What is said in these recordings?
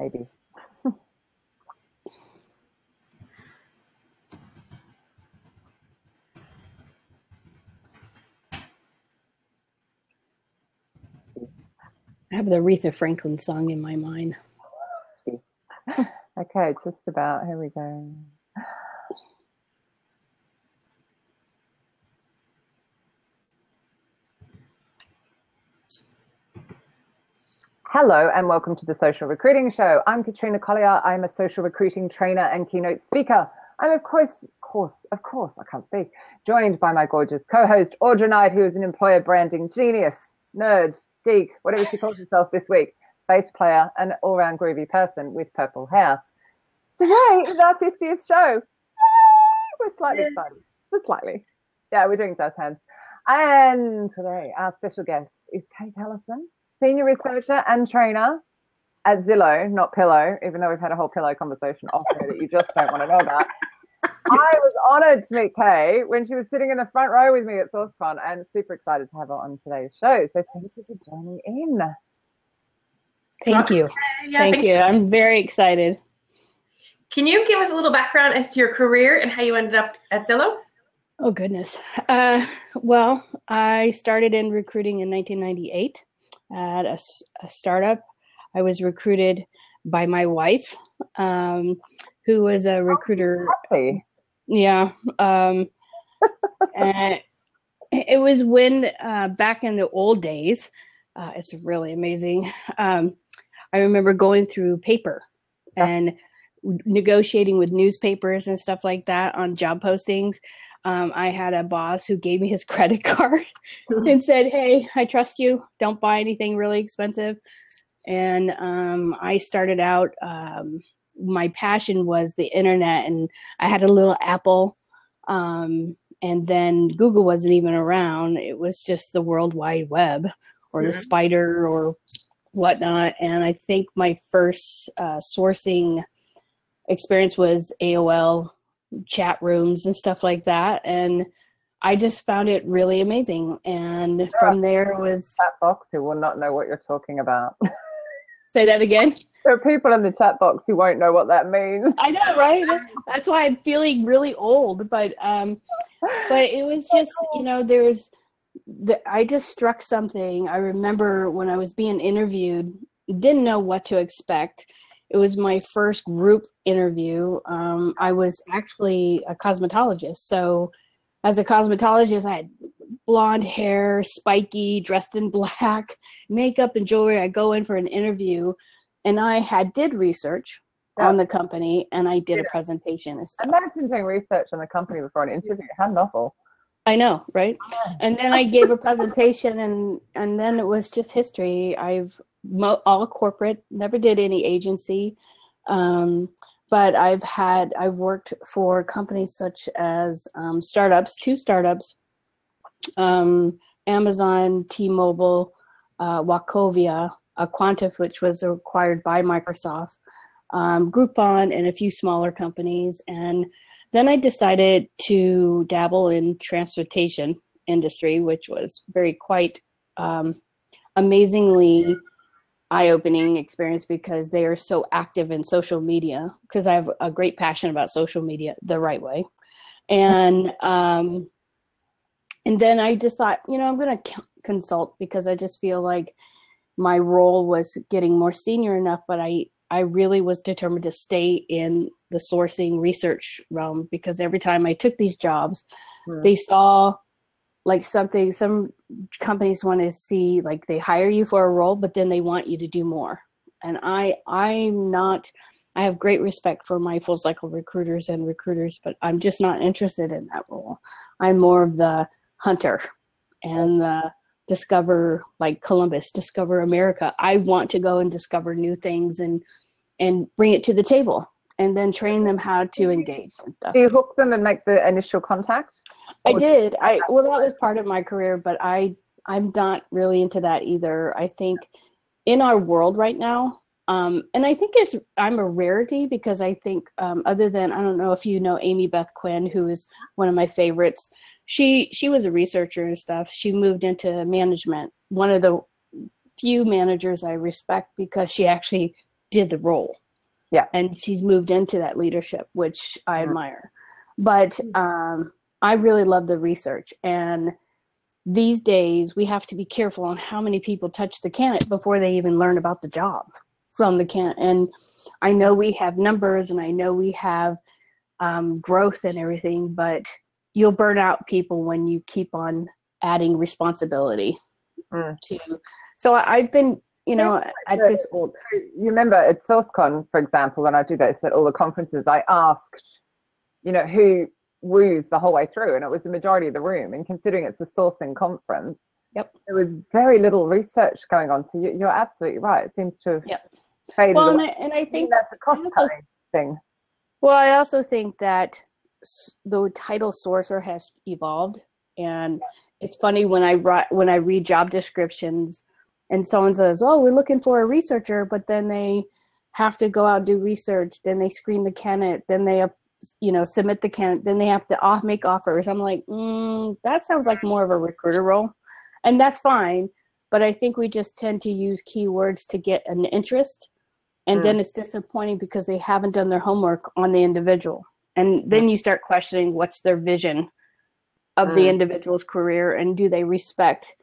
maybe. I have the Aretha Franklin song in my mind. Okay, just about. Here we go. Hello and welcome to the Social Recruiting Show. I'm Katrina Collier. I'm a social recruiting trainer and keynote speaker. I'm of course, of course, of course, I can't speak, joined by my gorgeous co-host Audra Knight, who is an employer branding genius, nerd, geek, whatever she calls herself this week, bass player, and all-round groovy person with purple hair. Today is our 50th show. Yay! We're slightly Yeah. excited, just slightly. Yeah, we're doing jazz hands. And today our special guest is Kay Kelison, senior researcher and trainer at Zillow, not Pillow, even though we've had a whole Pillow conversation off there that you just don't want to know about. I was honored to meet Kay when she was sitting in the front row with me at SourceCon and super excited to have her on today's show. So thank you for joining in. Thank you. Yeah, Thank you. I'm very excited. Can you give us a little background as to your career and how you ended up at Zillow? Oh, goodness. Uh, well, I started in recruiting in 1998 at a startup. I was recruited by my wife, um, who was a recruiter. Yeah. Um, and it was when, uh, back in the old days, uh, it's really amazing. Um, I remember going through paper and negotiating with newspapers and stuff like that on job postings. Um, I had a boss who gave me his credit card and said, Hey, I trust you. Don't buy anything really expensive. And um, I started out, um, my passion was the internet, and I had a little Apple. Um, and then Google wasn't even around. It was just the World Wide Web or the Mhm. spider or whatnot. And I think my first uh, sourcing experience was AOL chat rooms and stuff like that. And I just found it really amazing. And from there was Chat box who will not know what you're talking about. say that again. there are people in the chat box who won't know what that means. I know, right? That's why I'm feeling really old. But um, but it was just you know there's the, I just struck something. I remember when I was being interviewed, didn't know what to expect. It was my first group interview. Um, I was actually a cosmetologist, so as a cosmetologist, I had blonde hair, spiky, dressed in black, makeup and jewelry. I go in for an interview, and I had did research Yeah. on the company, and I did a presentation. Imagine doing research on the company before an interview. How novel. I know, right? And then I gave a presentation, and and then it was just history. I've mo- all corporate, never did any agency, um, but I've had I've worked for companies such as um, startups, two startups, um, Amazon, T-Mobile, uh, Wachovia, uh, Quantif, which was acquired by Microsoft, um, Groupon, and a few smaller companies, and then I decided to dabble in transportation industry, which was very quite um, amazingly eye-opening experience because they are so active in social media. Because I have a great passion about social media the right way, and um, and then I just thought, you know, I'm going to consult because I just feel like my role was getting more senior enough, but I I really was determined to stay in the sourcing research realm because every time I took these jobs, Hmm. they saw like something some companies want to see like they hire you for a role but then they want you to do more and i i'm not i have great respect for my full cycle recruiters and recruiters but i'm just not interested in that role i'm more of the hunter and the discover like columbus discover america i want to go and discover new things and and bring it to the table and then train them how to engage and stuff Do you hook them and make the initial contact? I did. I well, that was part of my career, but I I'm not really into that either. I think in our world right now, um, and I think it's I'm a rarity because I think um, other than I don't know if you know Amybeth Quinn, who is one of my favorites. She she was a researcher and stuff. She moved into management. One of the few managers I respect because she actually did the role. Yeah. And she's moved into that leadership, which I admire. But um, I really love the research. And these days, we have to be careful on how many people touch the candidate before they even learn about the job from the can. And I know we have numbers and I know we have um, growth and everything, but you'll burn out people when you keep on adding responsibility Mm. to. So I- I've been, you know, at so- this old. you remember at SourceCon, for example, when I do this at all the conferences, I asked, you know, who woos the whole way through, and it was the majority of the room. And considering it's a sourcing conference, Yep. there was very little research going on. So you, you're absolutely right. It seems to have Yep. faded Well, and I, and I think that's a cost cutting thing. Well, I also think that the title sourcer has evolved, and it's funny when I write when I read job descriptions, and someone says, "Oh, we're looking for a researcher," but then they have to go out and do research, then they screen the candidate, then they, you know, submit the candidate, then they have to off make offers. I'm like, mm, that sounds like more of a recruiter role, and that's fine. But I think we just tend to use keywords to get an interest and Mm. then it's disappointing because they haven't done their homework on the individual and then you start questioning what's their vision of the Mm. individual's career and do they respect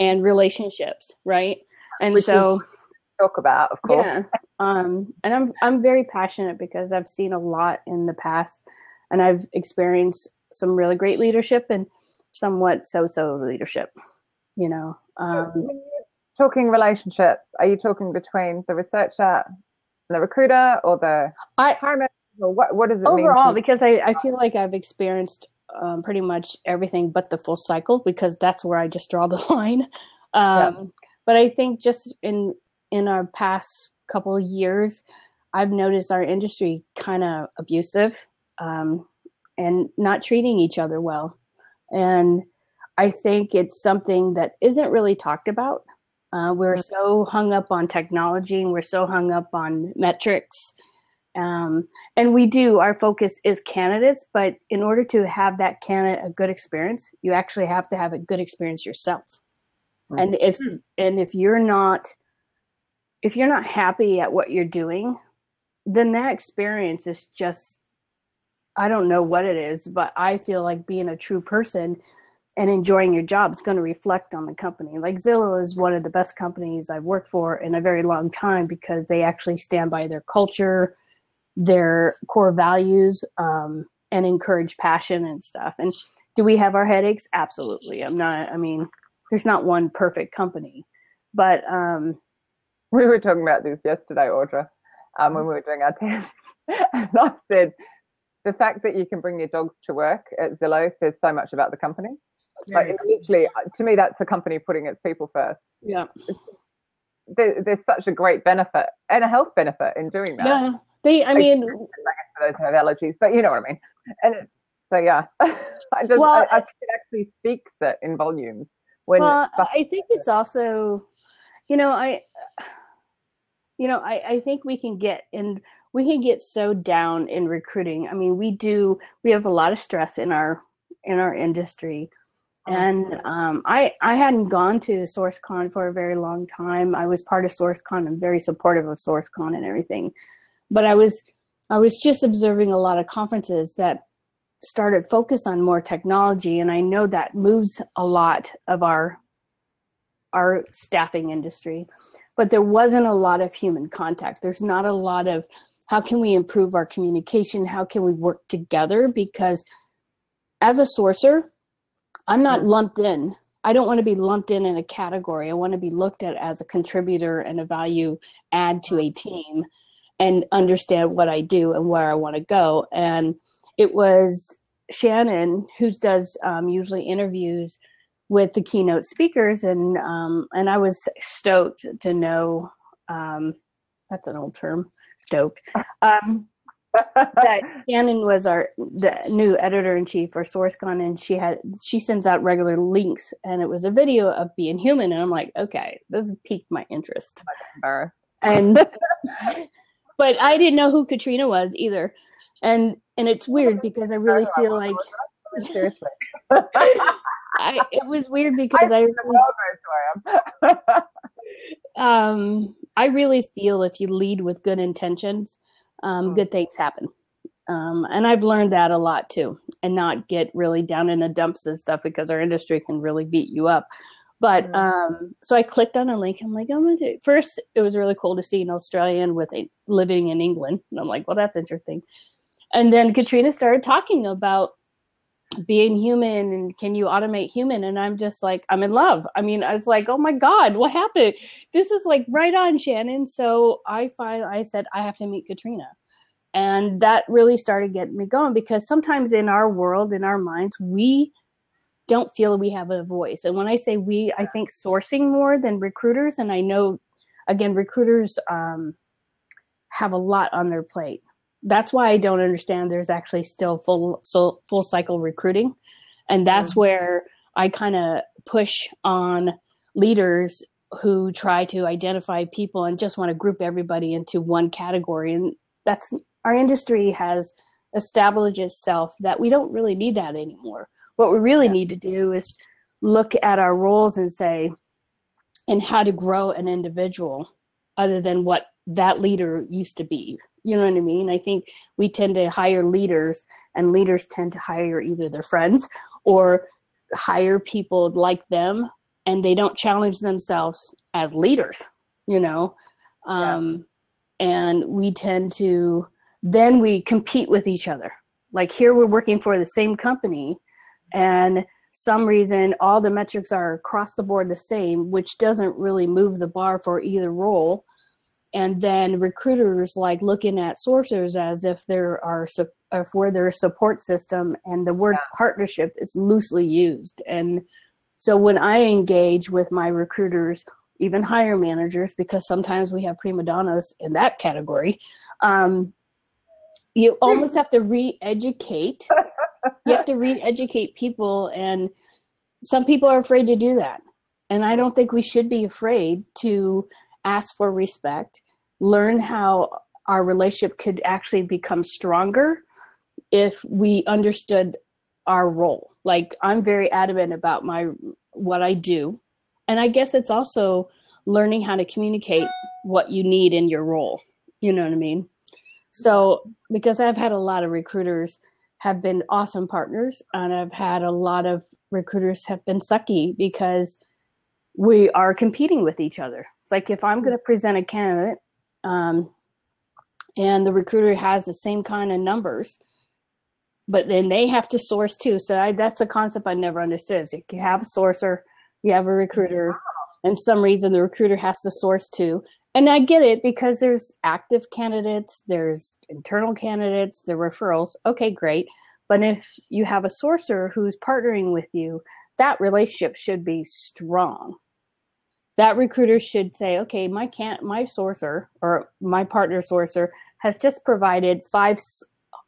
and relationships right and Which so Talk about, of course. yeah um and i'm i'm very passionate because i've seen a lot in the past and i've experienced some really great leadership and somewhat so-so leadership you know um talking relationships, are you talking between the researcher and the recruiter or the I- Or what, what does it overall because I, I feel like i've experienced um, pretty much everything but the full cycle because that's where i just draw the line. Um, but i think just in in our past couple of years i've noticed our industry kind of abusive um, and not treating each other well. And i think it's something that isn't really talked about. Uh, we're so hung up on technology and we're so hung up on metrics um, and we do our focus is candidates but in order to have that candidate a good experience you actually have to have a good experience yourself. And if Hmm. and if you're not if you're not happy at what you're doing then that experience is just i don't know what it is but i feel like being a true person and enjoying your job is going to reflect on the company. Like zillow is one of the best companies i've worked for in a very long time because they actually stand by their culture their core values um, and encourage passion and stuff. And do we have our headaches? Absolutely. I'm not, I mean, there's not one perfect company, but um, We were talking about this yesterday, Audra, um, when we were doing our test. and I said, the fact that you can bring your dogs to work at Zillow says so much about the company. Like, it's literally, to me, that's a company putting its people first. yeah, There, there's such a great benefit and a health benefit in doing that. yeah. They, I mean, those have allergies, but you know what I mean. And it, so, yeah, I just, Well, I, I think it actually speaks it in volumes. When well, I think it's also, you know, I, you know, I, I think we can get and we can get so down in recruiting. I mean, we do. We have a lot of stress in our in our industry, and um, I I hadn't gone to SourceCon for a very long time. I was part of SourceCon. I'm very supportive of SourceCon and everything, but I was I was just observing a lot of conferences that started focus on more technology, and I know that moves a lot of our our staffing industry, but there wasn't a lot of human contact. There's not a lot of how can we improve our communication? How can we work together? Because as a sourcer, I'm not lumped in. I don't want to be lumped in in a category. I want to be looked at as a contributor and a value add to a team and understand what I do and where I want to go. And it was Shannon who does um, usually interviews with the keynote speakers, and um, and I was stoked to know um, that's an old term, stoked. Um, that Shannon was our the new editor in chief for SourceCon, and she had she sends out regular links, and it was a video of being human, and I'm like, okay, this piqued my interest, and but I didn't know who Katrina was either, and and it's weird because I really feel like Seriously. I it was weird because I The world knows who I um I really feel if you lead with good intentions, um, good things happen. Um, and I've learned that a lot too, and not get really down in the dumps and stuff because our industry can really beat you up. But um, so I clicked on a link. I'm like, I'm gonna do. First, it was really cool to see an Australian with a living in England, and I'm like, well, that's interesting. And then Katrina started talking about being human and can you automate human? And i'm just like i'm in love. I mean i was like oh my god what happened? This is like right on shannon. So i find i said i have to meet katrina. And that really started getting me going because sometimes in our world in our minds we don't feel we have a voice and when i say we i think sourcing more than recruiters and i know again recruiters um, have a lot on their plate that's why I don't understand there's actually still full so full cycle recruiting. And that's mm-hmm. where I kind of push on leaders who try to identify people and just want to group everybody into one category. And that's our industry has established itself that we don't really need that anymore. What we really yeah. need to do is look at our roles and say, and how to grow an individual other than what that leader used to be. You know what I mean? I think we tend to hire leaders, and leaders tend to hire either their friends or hire people like them, and they don't challenge themselves as leaders, you know? Um, yeah. And we tend to, then we compete with each other. Like here, we're working for the same company, and some reason all the metrics are across the board the same, which doesn't really move the bar for either role and then recruiters like looking at sourcers as if there are if we're their support system and the word yeah. partnership is loosely used and so when i engage with my recruiters even hire managers because sometimes we have prima donnas in that category um, you almost have to re-educate you have to re-educate people and some people are afraid to do that and i don't think we should be afraid to ask for respect learn how our relationship could actually become stronger if we understood our role. Like I'm very adamant about my what I do. And I guess it's also learning how to communicate what you need in your role. You know what I mean? So because I've had a lot of recruiters have been awesome partners and I've had a lot of recruiters have been sucky because we are competing with each other. It's like if I'm going to present a candidate um, and the recruiter has the same kind of numbers but then they have to source too so I, that's a concept i never understood is you have a sourcer you have a recruiter and some reason the recruiter has to source too and i get it because there's active candidates there's internal candidates the referrals okay great but if you have a sourcer who's partnering with you that relationship should be strong that recruiter should say, okay, my can my sourcer or my partner sourcer has just provided five s-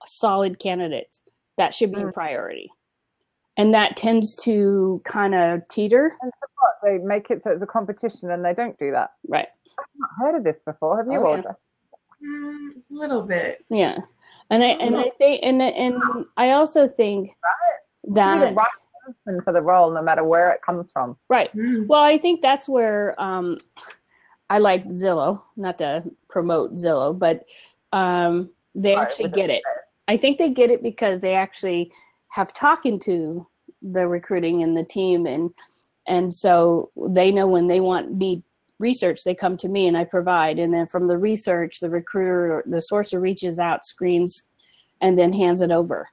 solid candidates. That should be mm. a priority. And that tends to kind of teeter. And what? They make it so it's a competition and they don't do that. Right. I've not heard of this before. Have you, oh, yeah. Mm, a little bit. Yeah. And I and I think and and I also think right. that person for the role, no matter where it comes from. Right. Mm. Well, I think that's where um, I like Zillow, not to promote Zillow, but um, they right, actually get it. I think they get it because they actually have talking to the recruiting and the team and and so they know when they want need research they come to me and i provide and then from the research the recruiter the sourcer reaches out screens and then hands it over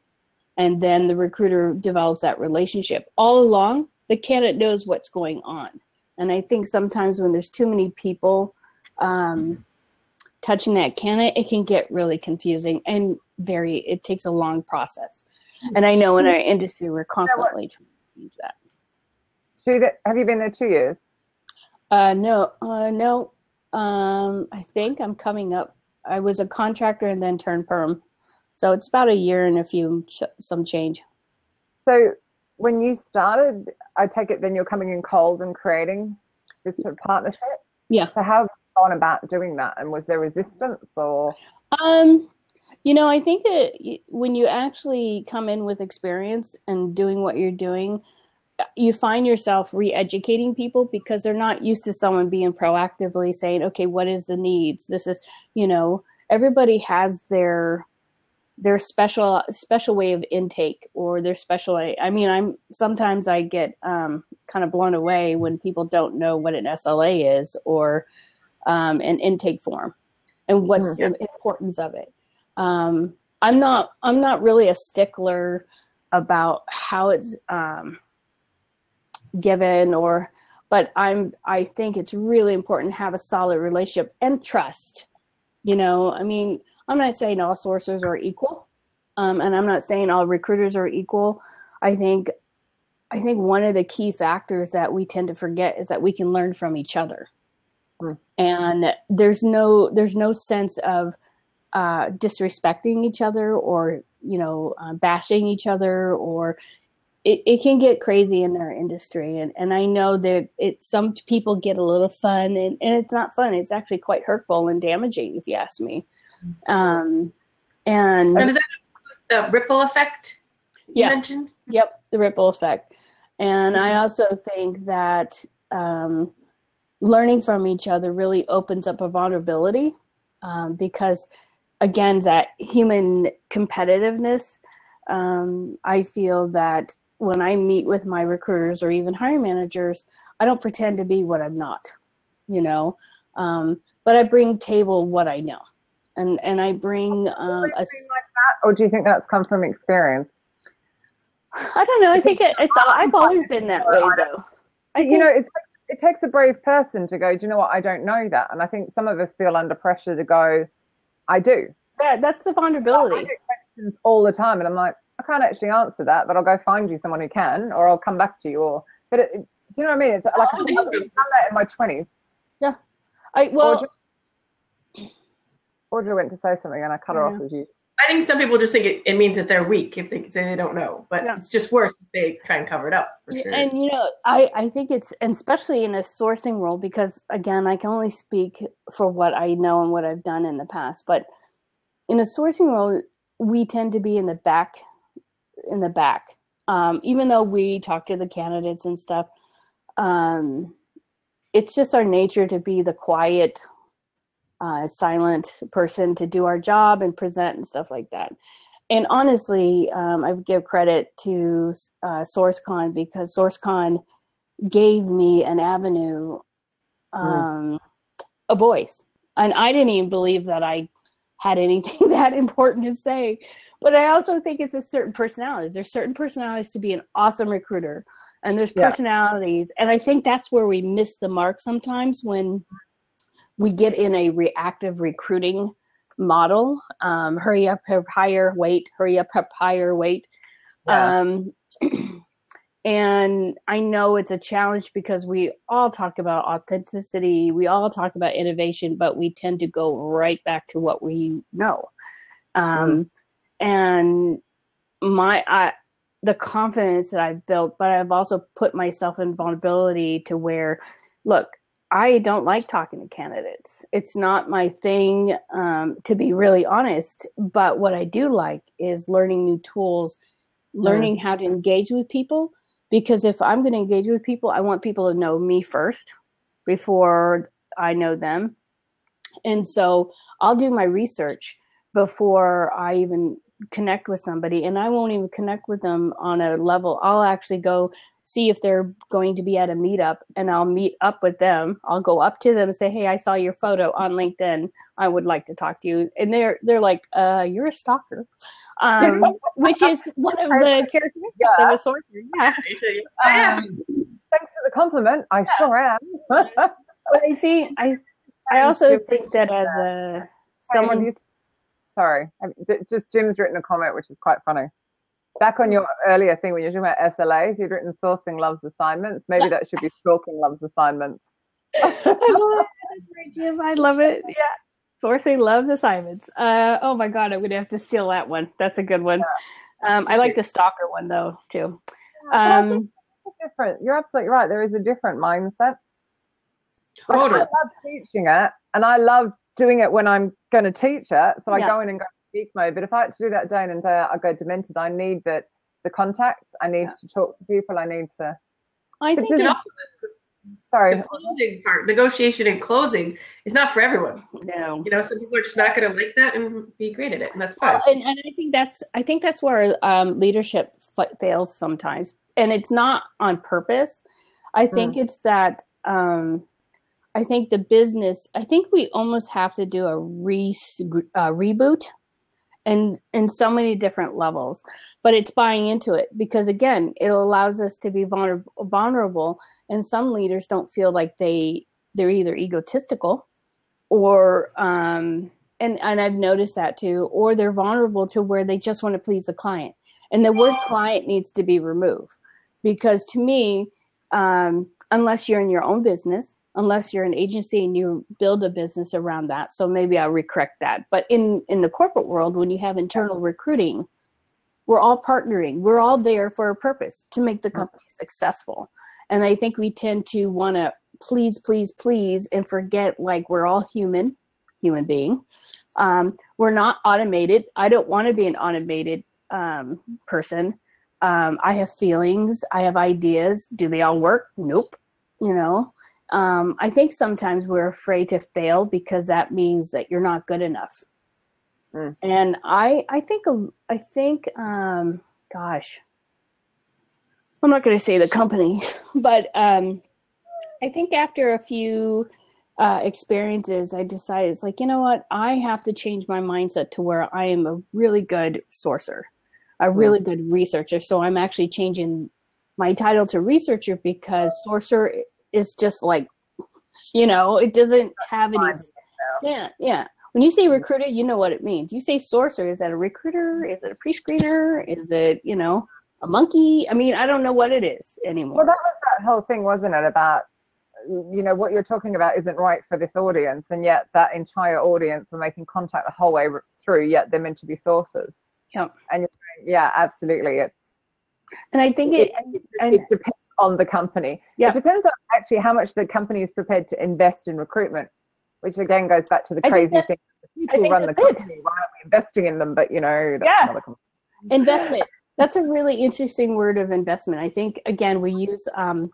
and then the recruiter develops that relationship. All along, the candidate knows what's going on. And I think sometimes when there's too many people um, touching that candidate, it can get really confusing and very, it takes a long process. And I know in our industry, we're constantly trying to change that. Two, have you been there two years? Uh, no, uh, no. Um, I think I'm coming up. I was a contractor and then turned perm. So it's about a year and a few some change. So when you started, I take it then you're coming in cold and creating this sort of partnership. Yeah. So how have you gone about doing that, and was there resistance or? Um, you know, I think that when you actually come in with experience and doing what you're doing, you find yourself re-educating people because they're not used to someone being proactively saying okay what is the needs this is you know everybody has their their special special way of intake or their special i mean i'm sometimes i get um, kind of blown away when people don't know what an sla is or um, an intake form and what's mm-hmm. the importance of it um, i'm not i'm not really a stickler about how it's um, given or but i'm i think it's really important to have a solid relationship and trust you know? I mean i'm not saying all sourcers are equal um, and i'm not saying all recruiters are equal. I think i think one of the key factors that we tend to forget is that we can learn from each other. Mm. and there's no there's no sense of uh, disrespecting each other or you know uh, bashing each other or it, it can get crazy in our industry. And, and i know that it some people get a little fun and, and it's not fun. It's actually quite hurtful and damaging if you ask me. Um, and, and is that the ripple effect you yeah, mentioned? Yep the ripple effect. And i mm-hmm. also think that um, learning from each other really opens up a vulnerability um, because again that human competitiveness um, i feel that when I meet with my recruiters or even hiring managers, I don't pretend to be what I'm not, you know, um, but I bring table what I know, and and I bring um, a. Like that, or do you think that's come from experience? I don't know. I think it, it's. I've always been that way, though. I you know, it's it takes a brave person to go. Do you know what? I don't know that, and I think some of us feel under pressure to go. I do. Yeah, that's the vulnerability. I get questions all the time, and I'm like, I can't actually answer that, but I'll go find you someone who can, or I'll come back to you. Or, but it, do you know what I mean? It's like oh, I've done that in my twenties. Yeah, I well. Audra, Audra went to say something, and I cut her off as you. I think some people just think it, it means that they're weak if they say they don't know, but yeah. it's just worse if they try and cover it up. Sure. And you know, I I think it's and especially in a sourcing role because again, I can only speak for what I know and what I've done in the past, but in a sourcing role, we tend to be in the back in the back. Um, even though we talk to the candidates and stuff, um, it's just our nature to be the quiet, uh, silent person to do our job and present and stuff like that. And honestly, um, I give credit to uh, SourceCon because SourceCon gave me an avenue, mm. um, mm. a voice. And I didn't even believe that I had anything that important to say but I also think it's a certain personality. There's certain personalities to be an awesome recruiter, and there's personalities, yeah. and I think that's where we miss the mark sometimes when we get in a reactive recruiting model. Um, hurry up, hire, wait. Hurry up, hire, wait. Yeah. Um, and I know it's a challenge because we all talk about authenticity, we all talk about innovation, but we tend to go right back to what we know. Um, mm and my I, the confidence that I've built, but I've also put myself in vulnerability to where, look, I don't like talking to candidates. It's not my thing, um, to be really honest. But what I do like is learning new tools, learning mm. how to engage with people. Because if I'm going to engage with people, I want people to know me first before I know them. And so I'll do my research before I even connect with somebody and I won't even connect with them on a level. I'll actually go see if they're going to be at a meetup and I'll meet up with them. I'll go up to them and say, Hey, I saw your photo on LinkedIn. I would like to talk to you. And they're they're like, uh, you're a stalker. Um, which is one of the characteristics yeah. of a sorcerer. Yeah. Um, thanks for the compliment. I sure am. but I think I I also think that as a someone sorry, just Jim's written a comment which is quite funny. Back on your earlier thing when you're talking about SLAs, you'd written sourcing loves assignments. Maybe that should be stalking loves assignments. I love it. Jim. I love it. Yeah. Sourcing loves assignments. Uh, oh my God, I'm going to have to steal that one. That's a good one. Um, I like the stalker one though, too. Um, different. You're absolutely right. There is a different mindset. Totally. I love teaching it and I love doing it when I'm going to teach it. So I yeah. go in and go speak mode. But if I had to do that day in and day out, I go demented. I need that the contact. I need yeah. to talk to people. I need to I think it's, sorry. The closing part, negotiation and closing, is not for everyone. No, you know, some people are just not going to like that and be great at it, and that's fine. Well, and, and I think that's I think that's where um, leadership fails sometimes, and it's not on purpose. I think mm. it's that um, I think the business. I think we almost have to do a re uh, reboot and in so many different levels but it's buying into it because again it allows us to be vulnerable, vulnerable and some leaders don't feel like they they're either egotistical or um and and I've noticed that too or they're vulnerable to where they just want to please the client and the word client needs to be removed because to me um unless you're in your own business unless you're an agency and you build a business around that. So maybe I'll recorrect that. But in in the corporate world, when you have internal recruiting, we're all partnering. We're all there for a purpose to make the company successful. And I think we tend to want to please, please, please, and forget like we're all human, human being. Um, we're not automated. I don't want to be an automated um, person. Um, I have feelings. I have ideas. Do they all work? Nope. You know, um, I think sometimes we're afraid to fail because that means that you're not good enough. Mm. And I, I think, I think, um, gosh, I'm not going to say the company, but um, I think after a few uh, experiences, I decided it's like, you know what, I have to change my mindset to where I am a really good sourcer, a hmm. really good researcher. So I'm actually changing my title to researcher because sourcer is just like, you know, it doesn't have any stand. Yeah. When you say mm-hmm. recruiter, you know what it means. You say sourcer, is that a recruiter? Is it a pre-screener? Is it, you know, a monkey? I mean, I don't know what it is anymore. Well, that was that whole thing, wasn't it, about you know what you're talking about isn't right for this audience, and yet that entire audience are making contact the whole way through. Yet they're meant to be sourcers. Yeah. And yeah, absolutely, it's. And I think it, it, it, it depends on the company. Yeah. It depends on actually how much the company is prepared to invest in recruitment, which again goes back to the crazy thing. People run the company. Why aren't we investing in them? But you know, that's another come. yeah. investment. That's a really interesting word of investment. I think again we use um,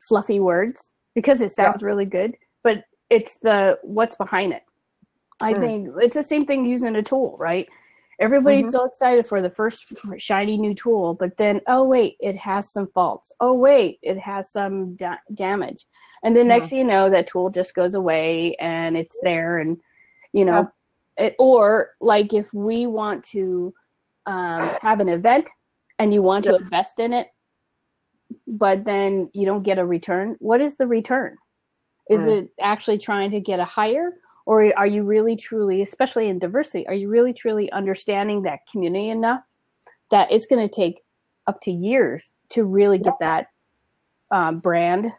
fluffy words because it sounds yeah. really good, but it's the what's behind it. I mm. think it's the same thing using a tool, right? Everybody's mm-hmm. so excited for the first shiny new tool, but then, oh, wait, it has some faults. Oh, wait, it has some da- damage. And then next thing you know, that tool just goes away and it's there. And, you know, yeah. it, or like if we want to um, have an event and you want to invest in it, but then you don't get a return, what is the return? Is mm. it actually trying to get a hire or are you really truly especially in diversity are you really truly understanding that community enough that it's going to take up to years to really get that um, brand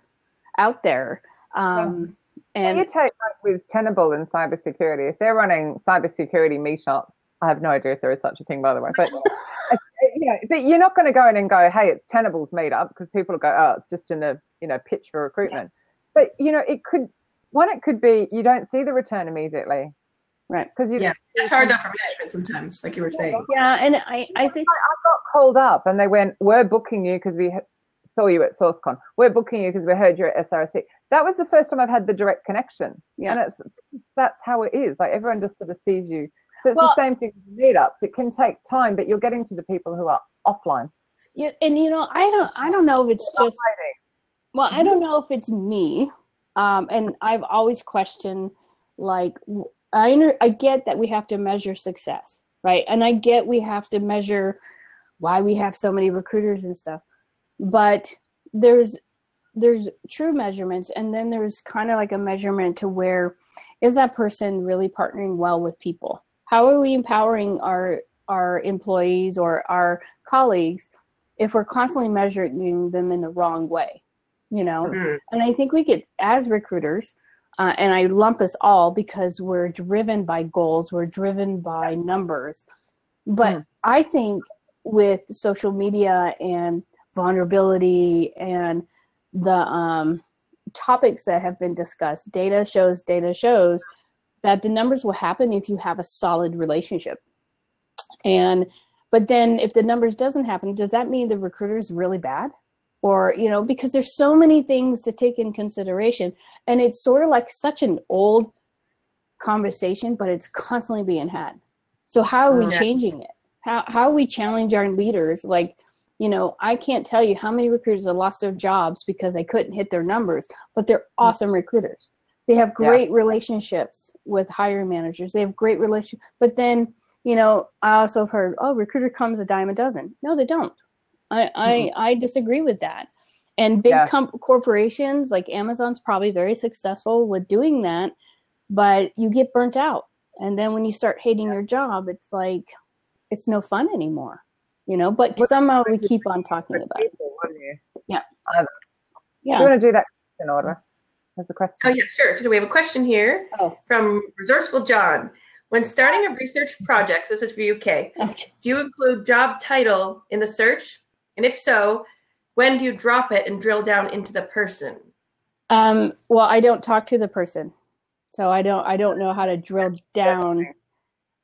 out there? Um, and you take like with Tenable and cybersecurity if they're running cybersecurity meetups i have no idea if there is such a thing by the way but you know, but you're not going to go in and go hey it's Tenable's meetup because people will go oh it's just in a you know pitch for recruitment. Yeah. but you know it could one, it could be you don't see the return immediately. Right. Because you yeah, it's hard enough for management sometimes, like you were saying. Yeah, and I, I think I got called up and they went, "We're booking you because we saw you at SourceCon. We're booking you because we heard you're at SRC." That was the first time I've had the direct connection. Yeah. And it's that's how it is. Like everyone just sort of sees you. So it's well, the same thing with meetups. It can take time, but you're getting to the people who are offline. Yeah, and you know, I don't, I don't know if it's just. Well, I don't know if it's me um, and I've always questioned, like, I I get that we have to measure success, right? And I get we have to measure why we have so many recruiters and stuff, but there's there's true measurements, and then there's kind of like a measurement to where is that person really partnering well with people? How are we empowering our our employees or our colleagues if we're constantly measuring them in the wrong way? You know? Mm-hmm. and i think we get as recruiters uh, and i lump us all because we're driven by goals we're driven by numbers. But mm. i think with social media and vulnerability and the um, topics that have been discussed data shows data shows that the numbers will happen if you have a solid relationship. And but then if the numbers doesn't happen does that mean the recruiter is really bad or you know because there's so many things to take in consideration. And it's sort of like such an old conversation but it's constantly being had. So how are we yeah. changing it? How how we challenge our leaders like you know i can't tell you how many recruiters have lost their jobs because they couldn't hit their numbers but they're mm. awesome recruiters. They have great yeah. relationships with hiring managers. They have great relation but then you know i also have heard oh recruiter comes a dime a dozen. No they don't i mm-hmm. i i disagree with that. And big yeah. com- corporations like amazon's probably very successful with doing that but you get burnt out. And then when you start hating yeah. your job it's like it's no fun anymore you know? But what somehow we keep on talking about people, it yeah. Um, yeah. you want to do that in order? As a question. Oh yeah sure. So we have a question here oh. from resourceful john. When starting a research project this is for uk okay. do you include job title in the search and if so when do you drop it and drill down into the person? Um, well i don't talk to the person. So i don't i don't know how to drill down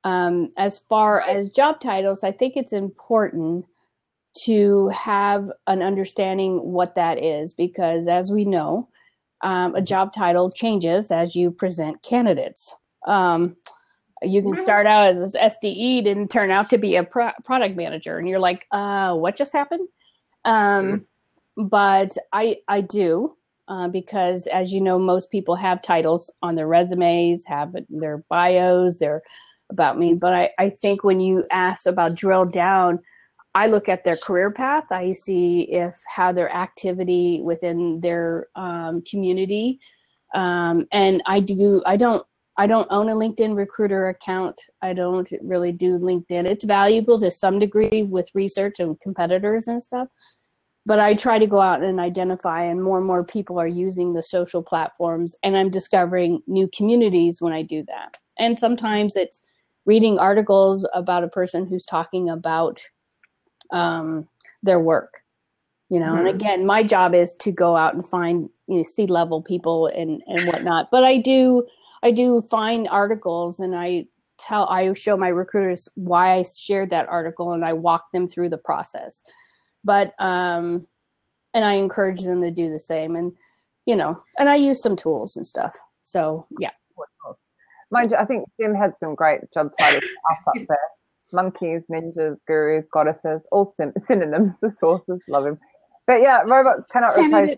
um, as far as job titles, I think it's important to have an understanding what that is because, as we know, um, a job title changes as you present candidates. Um, you can start out as an SDE and turn out to be a pro- product manager, and you're like, uh, "What just happened?" Um, mm-hmm. But I I do uh, because, as you know, most people have titles on their resumes, have their bios, their about me. But I, I think when you ask about drill down, I look at their career path. I see if how their activity within their um, community, um, and I do. I don't. I don't own a LinkedIn recruiter account. I don't really do LinkedIn. It's valuable to some degree with research and competitors and stuff. But I try to go out and identify, and more and more people are using the social platforms, and I'm discovering new communities when I do that. And sometimes it's reading articles about a person who's talking about um, their work you know mm-hmm. and again my job is to go out and find you know C level people and and whatnot but i do i do find articles and i tell i show my recruiters why i shared that article and i walk them through the process but um and i encourage them to do the same and you know and i use some tools and stuff so yeah Mind you, I think Jim had some great job titles up there. Monkeys, ninjas, gurus, goddesses, all syn- synonyms, the sources, love him. But yeah, robots cannot replace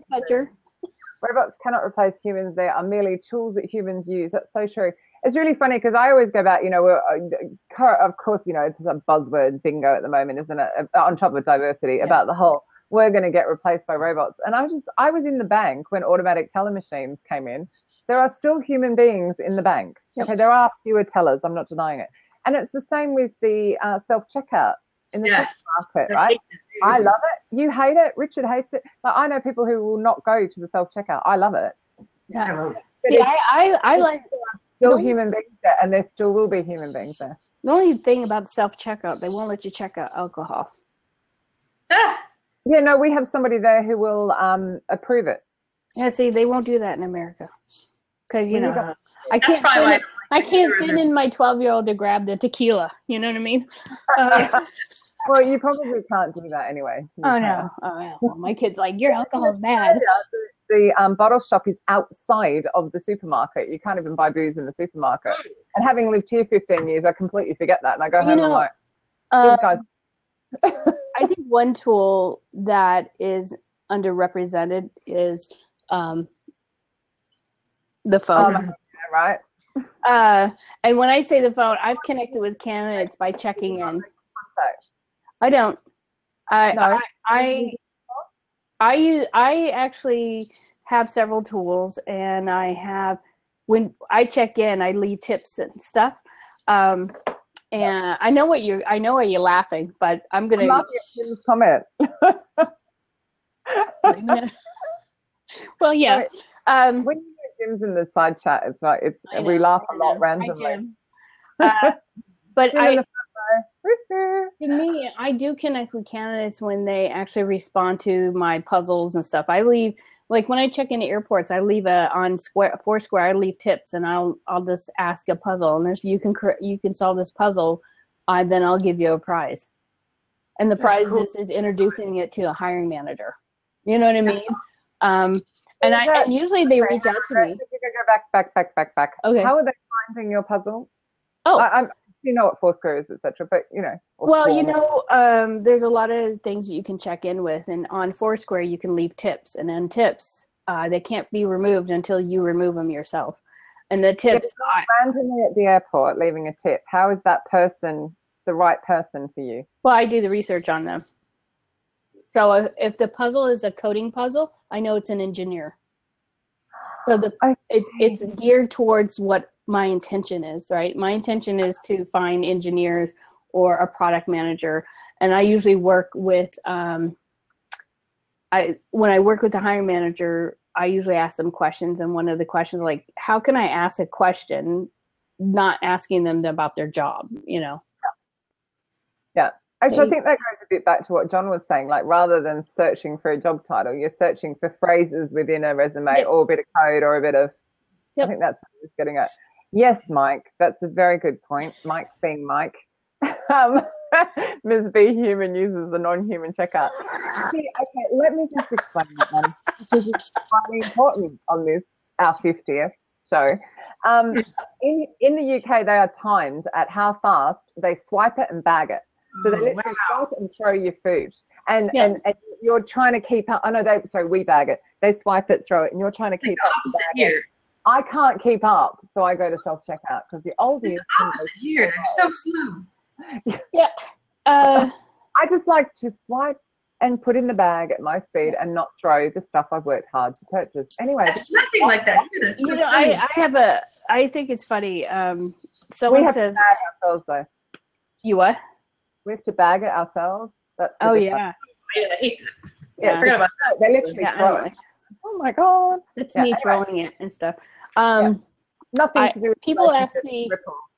robots cannot replace humans. They are merely tools that humans use. That's so true. It's really funny because I always go back, you know, uh, of course, you know, it's a buzzword bingo at the moment, isn't it? On top of diversity, yeah. about the whole we're going to get replaced by robots. And I was just, I was in the bank when automatic teller machines came in. There are still human beings in the bank. Yep. Okay, there are fewer tellers. I'm not denying it. And it's the same with the uh, self checkout in the yes. market, right? I love it. You hate it. Richard hates it. Like, I know people who will not go to the self checkout. I love it. Yeah. See, I, I, I like still human beings there, and there still will be human beings there. The only thing about self checkout, they won't let you check out alcohol. Ah. Yeah, no, we have somebody there who will um, approve it. Yeah, see, they won't do that in America because you know I can't send it, I can't send in my twelve year old to grab the tequila. You know what I mean? Uh, well, you probably can't do that anyway. oh no! Oh no! my kid's like, your alcohol's bad. The um, bottle shop is outside of the supermarket. You can't even buy booze in the supermarket. And having lived here 15 years, I completely forget that. And I go home you know, and like, uh, I think one tool that is underrepresented is um, the phone. Um, right. Uh, and when I say the phone, I've connected with candidates by checking in. I don't. I, no. I, I I use I actually have several tools, and I have when I check in, I leave tips and stuff. Um, and I know what you're. I know why you're laughing, but I'm gonna I'm comment. well, yeah. Um, when Jim's in the side chat. It's like it's we laugh a lot randomly. Uh, but I, to me, I do connect with candidates when they actually respond to my puzzles and stuff. I leave like when I check into airports, I leave a on Square Foursquare. I leave tips, and I'll I'll just ask a puzzle, and if you can you can solve this puzzle, I then I'll give you a prize. And the That's prize cool. is, is introducing it to a hiring manager. You know what I mean? Um, and I and usually they reach out to me. Go back, back, back, back, back. Okay. How are they finding your puzzle? Oh, I, I'm you know what Foursquare is, etc. But you know. Well, you know, um, there's a lot of things that you can check in with, and on Foursquare you can leave tips, and then tips uh, they can't be removed until you remove them yourself. And the tips. If randomly at the airport leaving a tip, how is that person the right person for you? Well, I do the research on them. So if, if the puzzle is a coding puzzle, I know it's an engineer. So the it's it's geared towards what my intention is, right? My intention is to find engineers or a product manager, and I usually work with. Um, I when I work with the hiring manager, I usually ask them questions, and one of the questions like, "How can I ask a question, not asking them about their job?" You know. Yeah. Actually, I think that goes a bit back to what John was saying. Like, rather than searching for a job title, you're searching for phrases within a resume yep. or a bit of code or a bit of. Yep. I think that's what he's getting at. Yes, Mike, that's a very good point. Mike being Mike. um, Ms. B human uses the non-human checkout. See, okay, let me just explain that one because it's quite important on this our 50th show. Um, in in the UK, they are timed at how fast they swipe it and bag it. So they literally wow. swipe and throw your food. And, yeah. and and you're trying to keep up. I know they sorry, we bag it. They swipe it, throw it, and you're trying to keep up. Here. It. I can't keep up, so I go to self checkout because the older it's the opposite here. They're so slow. yeah. Uh, I just like to swipe and put in the bag at my speed and not throw the stuff I've worked hard to purchase. Anyway, it's nothing like that. That's you know, I, I have a. I think it's funny. Um, someone we have says to bag ourselves though. You what? We have to bag it ourselves. That's oh yeah. yeah. I hate that. Yeah, yeah. they literally yeah, throw it. Oh my god! It's yeah, me anyway. throwing it and stuff. Um, Nothing I, to do with people ask me.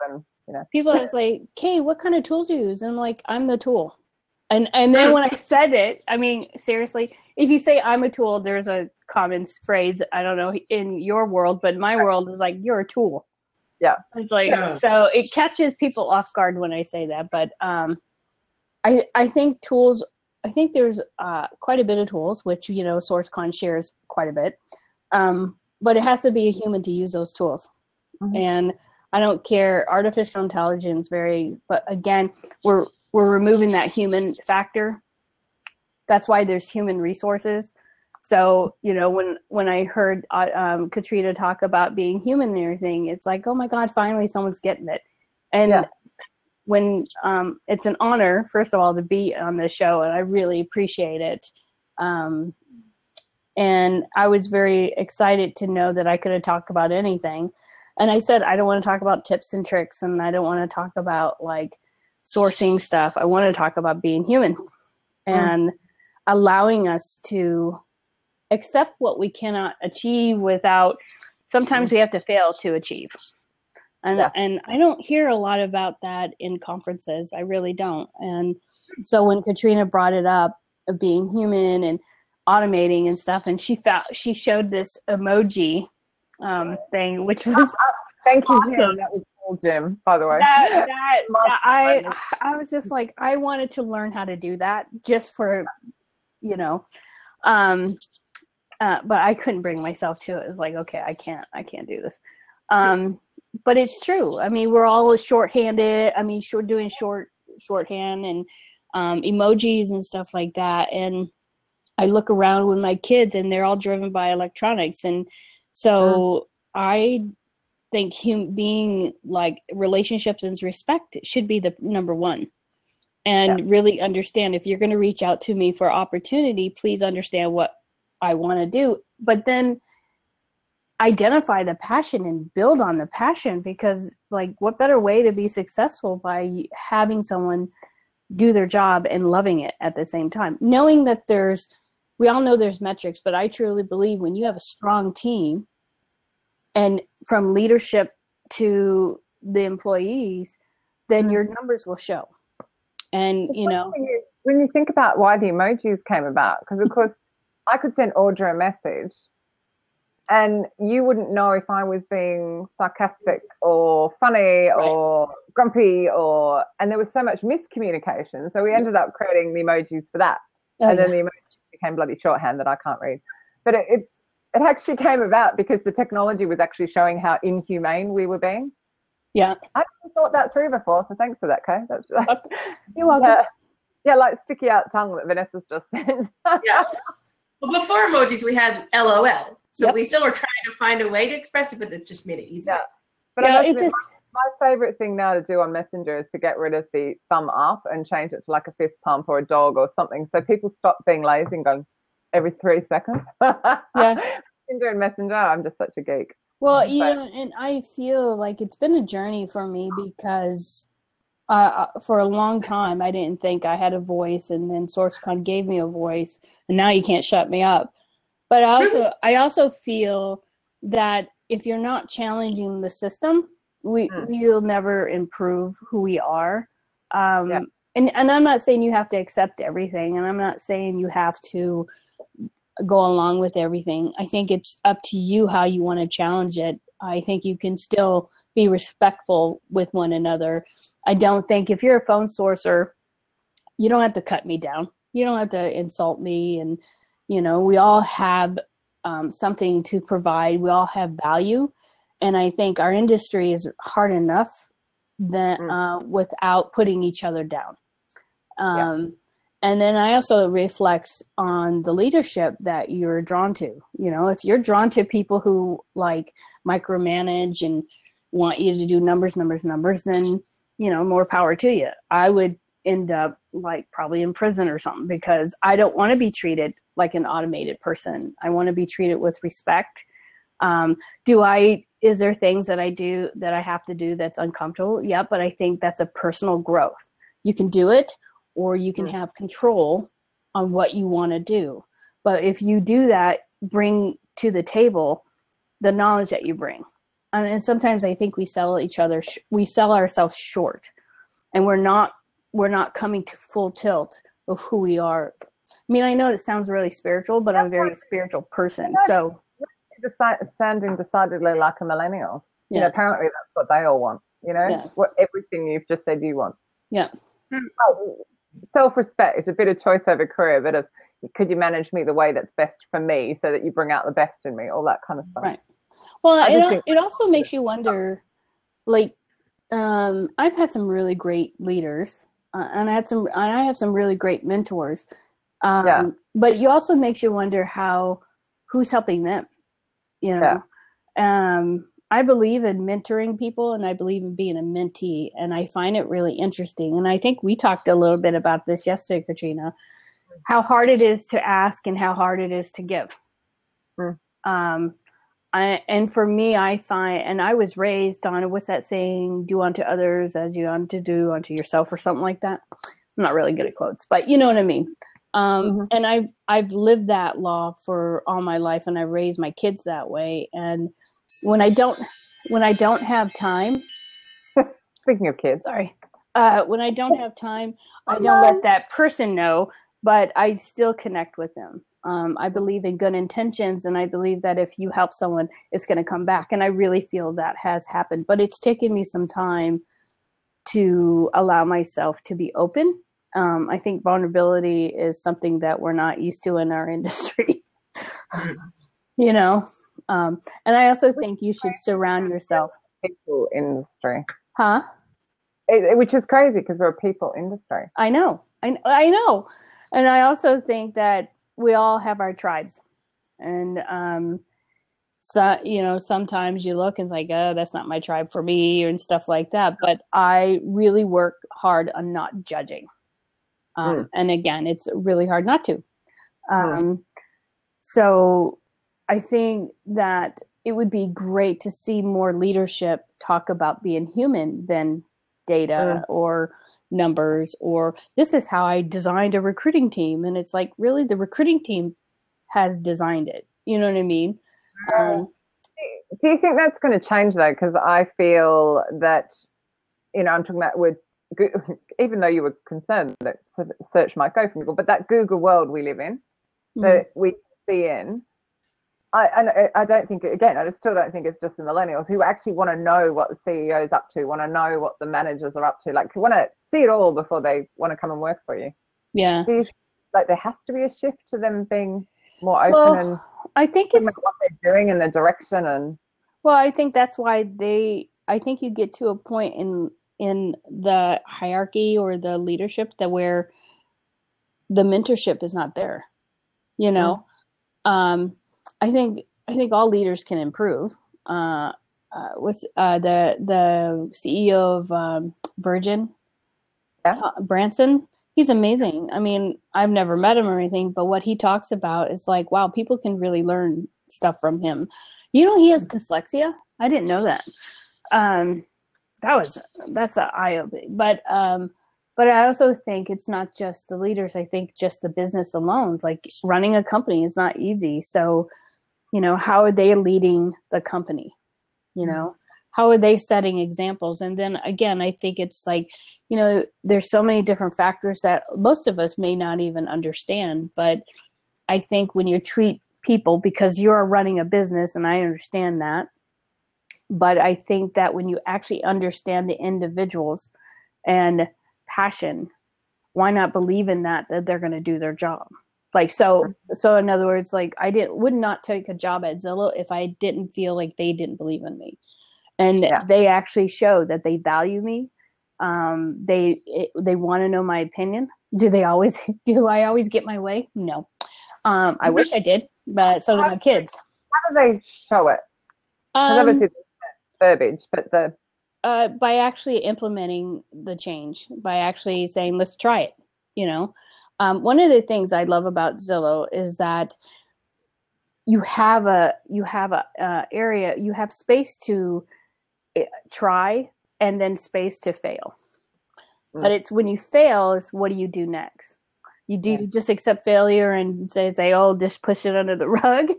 And, you know. People ask like, "Kay, what kind of tools do you use?" And I'm like, "I'm the tool." And and then when I said it, I mean, seriously, if you say I'm a tool, there's a common phrase, I don't know, in your world, but my world is like, you're a tool. Yeah. It's like, yeah. so it catches people off guard when I say that. But um, I, I think tools, I think there's uh, quite a bit of tools, which, you know, SourceCon shares quite a bit. Um, but it has to be a human to use those tools. Mm-hmm. And I don't care, artificial intelligence, very, but again, we're, we're removing that human factor. That's why there's human resources. So you know, when when I heard uh, um, Katrina talk about being human and everything, it's like, oh my God, finally someone's getting it. And yeah. When um, it's an honor, first of all, to be on this show, and I really appreciate it. Um, and I was very excited to know that I could have talked about anything. And I said, I don't want to talk about tips and tricks, and I don't want to talk about like sourcing stuff. I want to talk about being human mm. and allowing us to accept what we cannot achieve without sometimes we have to fail to achieve. And yeah. and I don't hear a lot about that in conferences. I really don't. And so when Katrina brought it up of being human and automating and stuff and she found she showed this emoji um, thing which was thank you awesome. Jim. that was cool, Jim, by the way. That, that, that I I was just like I wanted to learn how to do that just for you know, um, uh, but I couldn't bring myself to it. It was like okay, I can't I can't do this. Um, but it's true. I mean, we're all shorthanded. I mean, short doing short shorthand and um, emojis and stuff like that. And I look around with my kids, and they're all driven by electronics, and so I think hum- being like relationships and respect should be the number one and yeah. really understand if you're going to reach out to me for opportunity please understand what i want to do but then identify the passion and build on the passion because like what better way to be successful by having someone do their job and loving it at the same time knowing that there's we all know there's metrics but i truly believe when you have a strong team and from leadership to the employees, then your mm-hmm. numbers will show. And you know, when you, when you think about why the emojis came about, because of course, I could send Audra a message, and you wouldn't know if I was being sarcastic or funny right. or grumpy or, and there was so much miscommunication. So we ended up creating the emojis for that, oh, and then the emojis became bloody shorthand that I can't read. But it, it, it actually came about because the technology was actually showing how inhumane we were being. Yeah. I haven't thought that through before, so thanks for that, Kay. That's You're welcome. Yeah, yeah like sticky out tongue that Vanessa's just said. yeah. Well, before emojis, we had LOL. So Yep. we still are trying to find a way to express it, but it just made it easier. Yeah. But I yeah, must it just my favorite thing now to do on Messenger is to get rid of the thumb up and change it to like a fist pump or a dog or something. So people stop being lazy and going every three seconds. Yeah. Messenger and Messenger, I'm just such a geek. Well, you But- know, and I feel like it's been a journey for me because uh, for a long time I didn't think I had a voice, and then SourceCon gave me a voice, and now you can't shut me up. But I also, I also feel that if you're not challenging the system, we Mm. we'll never improve who we are. Um, Yeah. And and I'm not saying you have to accept everything, and I'm not saying you have to go along with everything. I think it's up to you how you want to challenge it. I think you can still be respectful with one another. I don't think if you're a phone sourcer, you don't have to cut me down. You don't have to insult me. And, you know, we all have um, something to provide, we all have value. And I think our industry is hard enough that Mm. uh, without putting each other down. Yeah. Um, and then I also reflects on the leadership that you're drawn to. You know, if you're drawn to people who like micromanage and want you to do numbers, numbers, numbers, then you know, more power to you. I would end up like probably in prison or something because I don't want to be treated like an automated person. I want to be treated with respect. Um, do I? Is there things that I do that I have to do that's uncomfortable? Yeah, but I think that's a personal growth. You can do it, or you can Mm. have control on what you want to do. But if you do that, bring to the table the knowledge that you bring. And, and sometimes I think we sell each other, sh- we sell ourselves short, and we're not we're not coming to full tilt of who we are. I mean, I know it sounds really spiritual, but I'm a very spiritual person. So Deci- sounding decidedly like a millennial. You know, yeah, apparently that's what they all want. You know, Yeah. what everything you've just said you want. Yeah. Oh, self-respect, a bit of choice over career, a bit of could you manage me the way that's best for me, so that you bring out the best in me, all that kind of stuff. Right. Well, it, al- it also makes you wonder, like, um, I've had some really great leaders, uh, and I had some, and I have some really great mentors. Um, Yeah. But you also makes you wonder how, who's helping them, you know. Um, I believe in mentoring people, and I believe in being a mentee, and I find it really interesting. And I think we talked a little bit about this yesterday, Katrina, how hard it is to ask and how hard it is to give. Mm. Um, I, and for me, I find, and I was raised on what's that saying? Do unto others as you want to do unto yourself, or something like that. I'm not really good at quotes, but you know what I mean. Um, Mhm. And I've I've lived that law for all my life, and I raised my kids that way. And when I don't when I don't have time, Speaking of kids, sorry, uh, when I don't have time, I Oh, don't let that person know, but I still connect with them. Um, I believe in good intentions, and I believe that if you help someone, it's going to come back. And I really feel that has happened, but it's taken me some time to allow myself to be open. Um, I think vulnerability is something that we're not used to in our industry. you know, um, and I also think you should surround yourself, people industry, huh? it, it- which is crazy because we're a people industry. I know. I, I know. And I also think that we all have our tribes. And um so you know, sometimes you look and it's like, oh, that's not my tribe for me and stuff like that. But I really work hard on not judging. Um, and again, it's really hard not to. Um so I think that it would be great to see more leadership talk about being human than data or numbers or this is how I designed a recruiting team. And it's like, really, the recruiting team has designed it. You know what I mean? Um, Do you think that's going to change though? Because I feel that, you know, I'm talking about with, even though you were concerned that search might go from Google, but that Google world we live in, mm, that we see in, I, and I- don't think, again, I still don't think it's just the millennials who actually want to know what the CEO is up to, want to know what the managers are up to, like want to see it all before they want to come and work for you. yeah. You like there has to be a shift to them being more open well, and I think it's what they're doing in the direction and well, I think that's why they I think you get to a point in in the hierarchy or the leadership that where the mentorship is not there. You know, mm-hmm. um, I think I think all leaders can improve. Uh, uh, with uh, the the CEO of um, Virgin, yeah. Branson, he's amazing. I mean, I've never met him or anything, but what he talks about is like, wow, people can really learn stuff from him. You know, he has dyslexia. I didn't know that. Um, that was that's an eye opening. But um, but I also think it's not just the leaders. I think just the business alone, like running a company, is not easy. So, you know, how are they leading the company? You know, how are they setting examples? And then again, I think it's like you know, there's so many different factors that most of us may not even understand. But I think when you treat people, because you're running a business, and I understand that, but I think that when you actually understand the individuals and passion, why not believe in that that they're going to do their job? Like so, so in other words, like I didn't would not take a job at Zillow if I didn't feel like they didn't believe in me, and yeah. they actually show that they value me um, they it, they want to know my opinion. Do they always? Do I always get my way? No. Um, I wish I did, but so do my kids. How do they show it? Um, verbiage, but the uh, by actually implementing the change, by actually saying, "Let's try it." You know, um, one of the things I love about Zillow is that you have a you have a uh, area you have space to eh, try and then space to fail. Mm. But it's when you fail is what do you do next? You do yeah. you just accept failure and say say oh just push it under the rug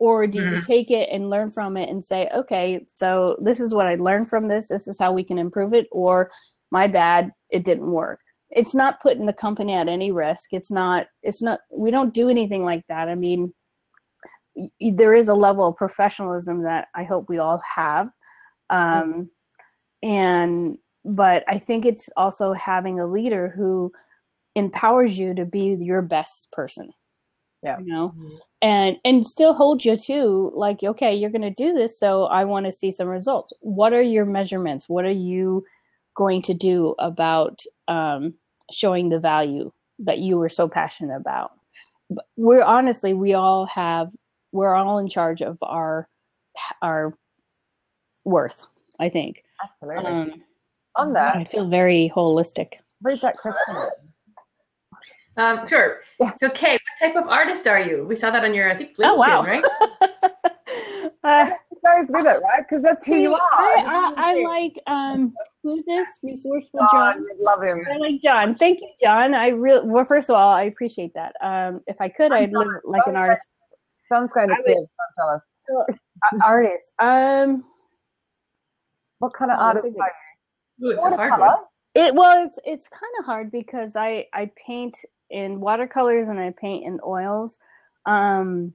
or do you take it and learn from it and say okay so this is what I learned from this this is how we can improve it or my bad it didn't work. It's not putting the company at any risk. It's not it's not we don't do anything like that. I mean there is a level of professionalism that I hope we all have. Um, mm and but i think it's also having a leader who empowers you to be your best person yeah you know mm-hmm. and and still hold you to like okay you're going to do this so i want to see some results what are your measurements what are you going to do about um, showing the value that you were so passionate about we're honestly we all have we're all in charge of our our worth i think Absolutely. Um, On that, I feel very holistic. Read that question. Um, sure. Yeah. So, Kay, what type of artist are you? We saw that on your, I think, LinkedIn, oh, wow. right? uh, goes with it, right? Because that's who see, you are. I, I, I like um, who's this? Resourceful John. John. Love him. I like John. Thank you, John. I really well. First of all, I appreciate that. Um, if I could, I'd live like an artist. Sounds kind of cool. Tell us. Artist. Um, what kind of oh, artist are you? Ooh, it's a hard one. It well, it's it's kind of hard because I I paint in watercolors and I paint in oils. Um,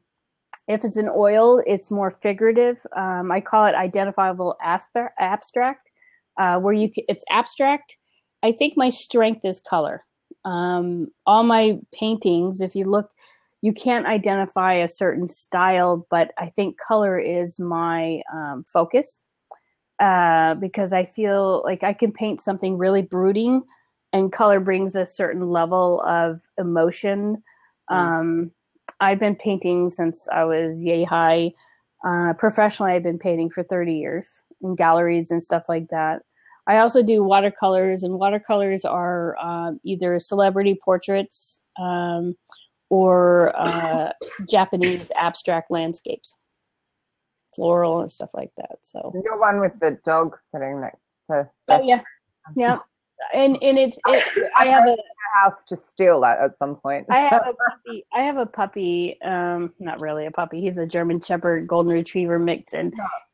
if it's an oil, it's more figurative. Um, I call it identifiable abstract, uh, where you it's abstract. I think my strength is color. Um, all my paintings, if you look, you can't identify a certain style, but I think color is my um, focus uh, because I feel like I can paint something really brooding, and color brings a certain level of emotion. Mm. Um, I've been painting since I was yay high. Uh, professionally, I've been painting for 30 years in galleries and stuff like that. I also do watercolors, and watercolors are um, either celebrity portraits um, or uh, Japanese abstract landscapes floral and stuff like that. So you're one with the dog sitting next to. Oh yeah, yeah, and and it's it, I have a house to steal that at some point. I have a puppy. I have a puppy. Um, not really a puppy. He's a German Shepherd Golden Retriever mix, and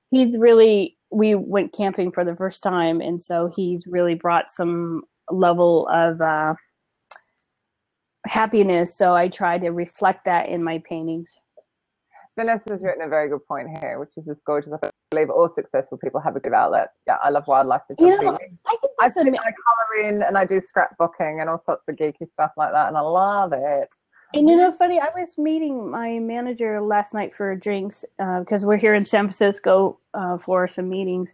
he's really. We went camping for the first time, and so he's really brought some level of uh, happiness. So I try to reflect that in my paintings. Vanessa's written a very good point here, which is just gorgeous. I believe all successful people have a good outlet. Yeah, I love wildlife. You know, I think I, am I color in and I do scrapbooking and all sorts of geeky stuff like that, and I love it. And you know, funny, I was meeting my manager last night for drinks because uh, we're here in San Francisco uh, for some meetings.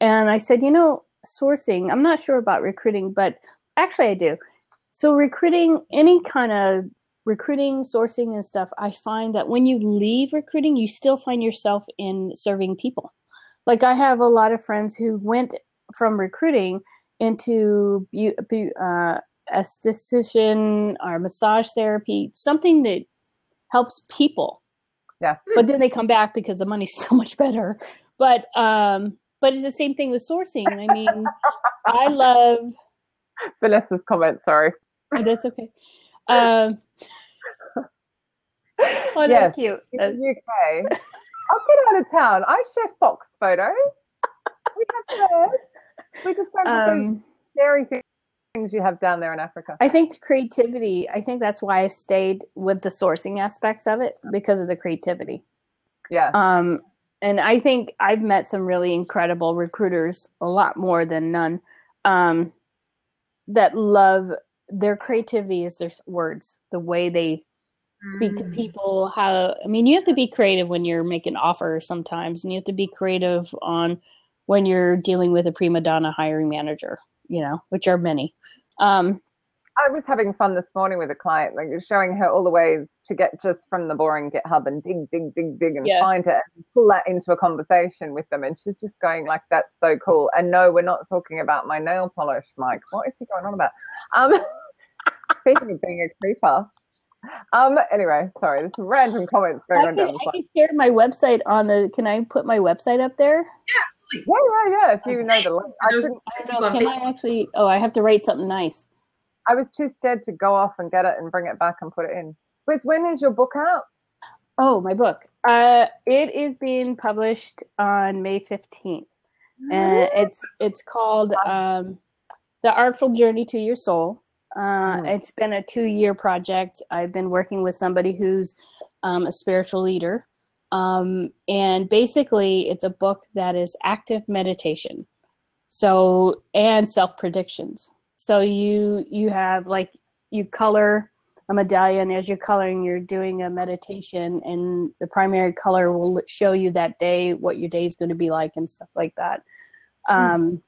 And I said, you know, sourcing, I'm not sure about recruiting, but actually I do. So, recruiting, any kind of recruiting, sourcing, and stuff, I find that when you leave recruiting, you still find yourself in serving people. Like, I have a lot of friends who went from recruiting into uh, esthetician or massage therapy, something that helps people. Yeah. But then they come back because the money's so much better. But um, but it's the same thing with sourcing. I mean, I love Vanessa's comment. Sorry. Oh, that's okay. Um, oh, that's yes, cute. In the UK. I'll get out of town. I share Fox photos. We have We just don't have um, scary things you have down there in Africa. I think the creativity. I think that's why I stayed with the sourcing aspects of it because of the creativity. Yeah. Um, and I think I've met some really incredible recruiters, a lot more than none, um, that love their creativity is their words, the way they speak to mm. people. How I mean, you have to be creative when you're making offers sometimes, and you have to be creative on when you're dealing with a prima donna hiring manager. You know, which are many. Um, I was having fun this morning with a client, like showing her all the ways to get just from the boring GitHub and dig, dig, dig, dig, and yeah. find it and pull that into a conversation with them. And she's just going like, "That's so cool." And no, we're not talking about my nail polish, Mike. What is he going on about? Um, speaking of being a creeper. Um. Anyway, sorry, there's some random comments going I on can, down the I can share my website on the. Can I put my website up there? Yeah. Yeah, yeah, yeah. If you know the link, I, I don't know. Can I actually? Oh, I have to write something nice. I was too scared to go off and get it and bring it back and put it in. Wait, when is your book out? Oh, my book. Uh, it is being published on May fifteenth, and it's it's called um, "The Artful Journey to Your Soul." Uh, mm. It's been a two-year project. I've been working with somebody who's um, a spiritual leader, um, and basically, it's a book that is active meditation. So and self predictions. So you you have like you color a medallion as you're coloring you're doing a meditation and the primary color will show you that day what your day is going to be like and stuff like that mm-hmm. um,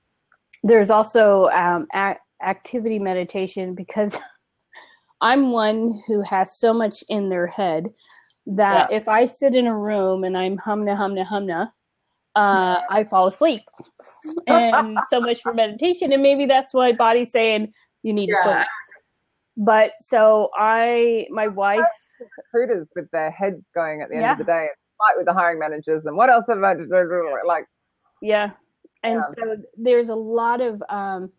there's also um, a- activity meditation because i'm one who has so much in their head that yeah. if i sit in a room and i'm humna humna humna uh, I fall asleep. and so much for meditation. And maybe that's why body's saying you need yeah. to sleep. But so I, my wife. Recruiters with their heads going at the end yeah. of the day, fight with the hiring managers, and what else have I like? Yeah. And so there's a lot of um,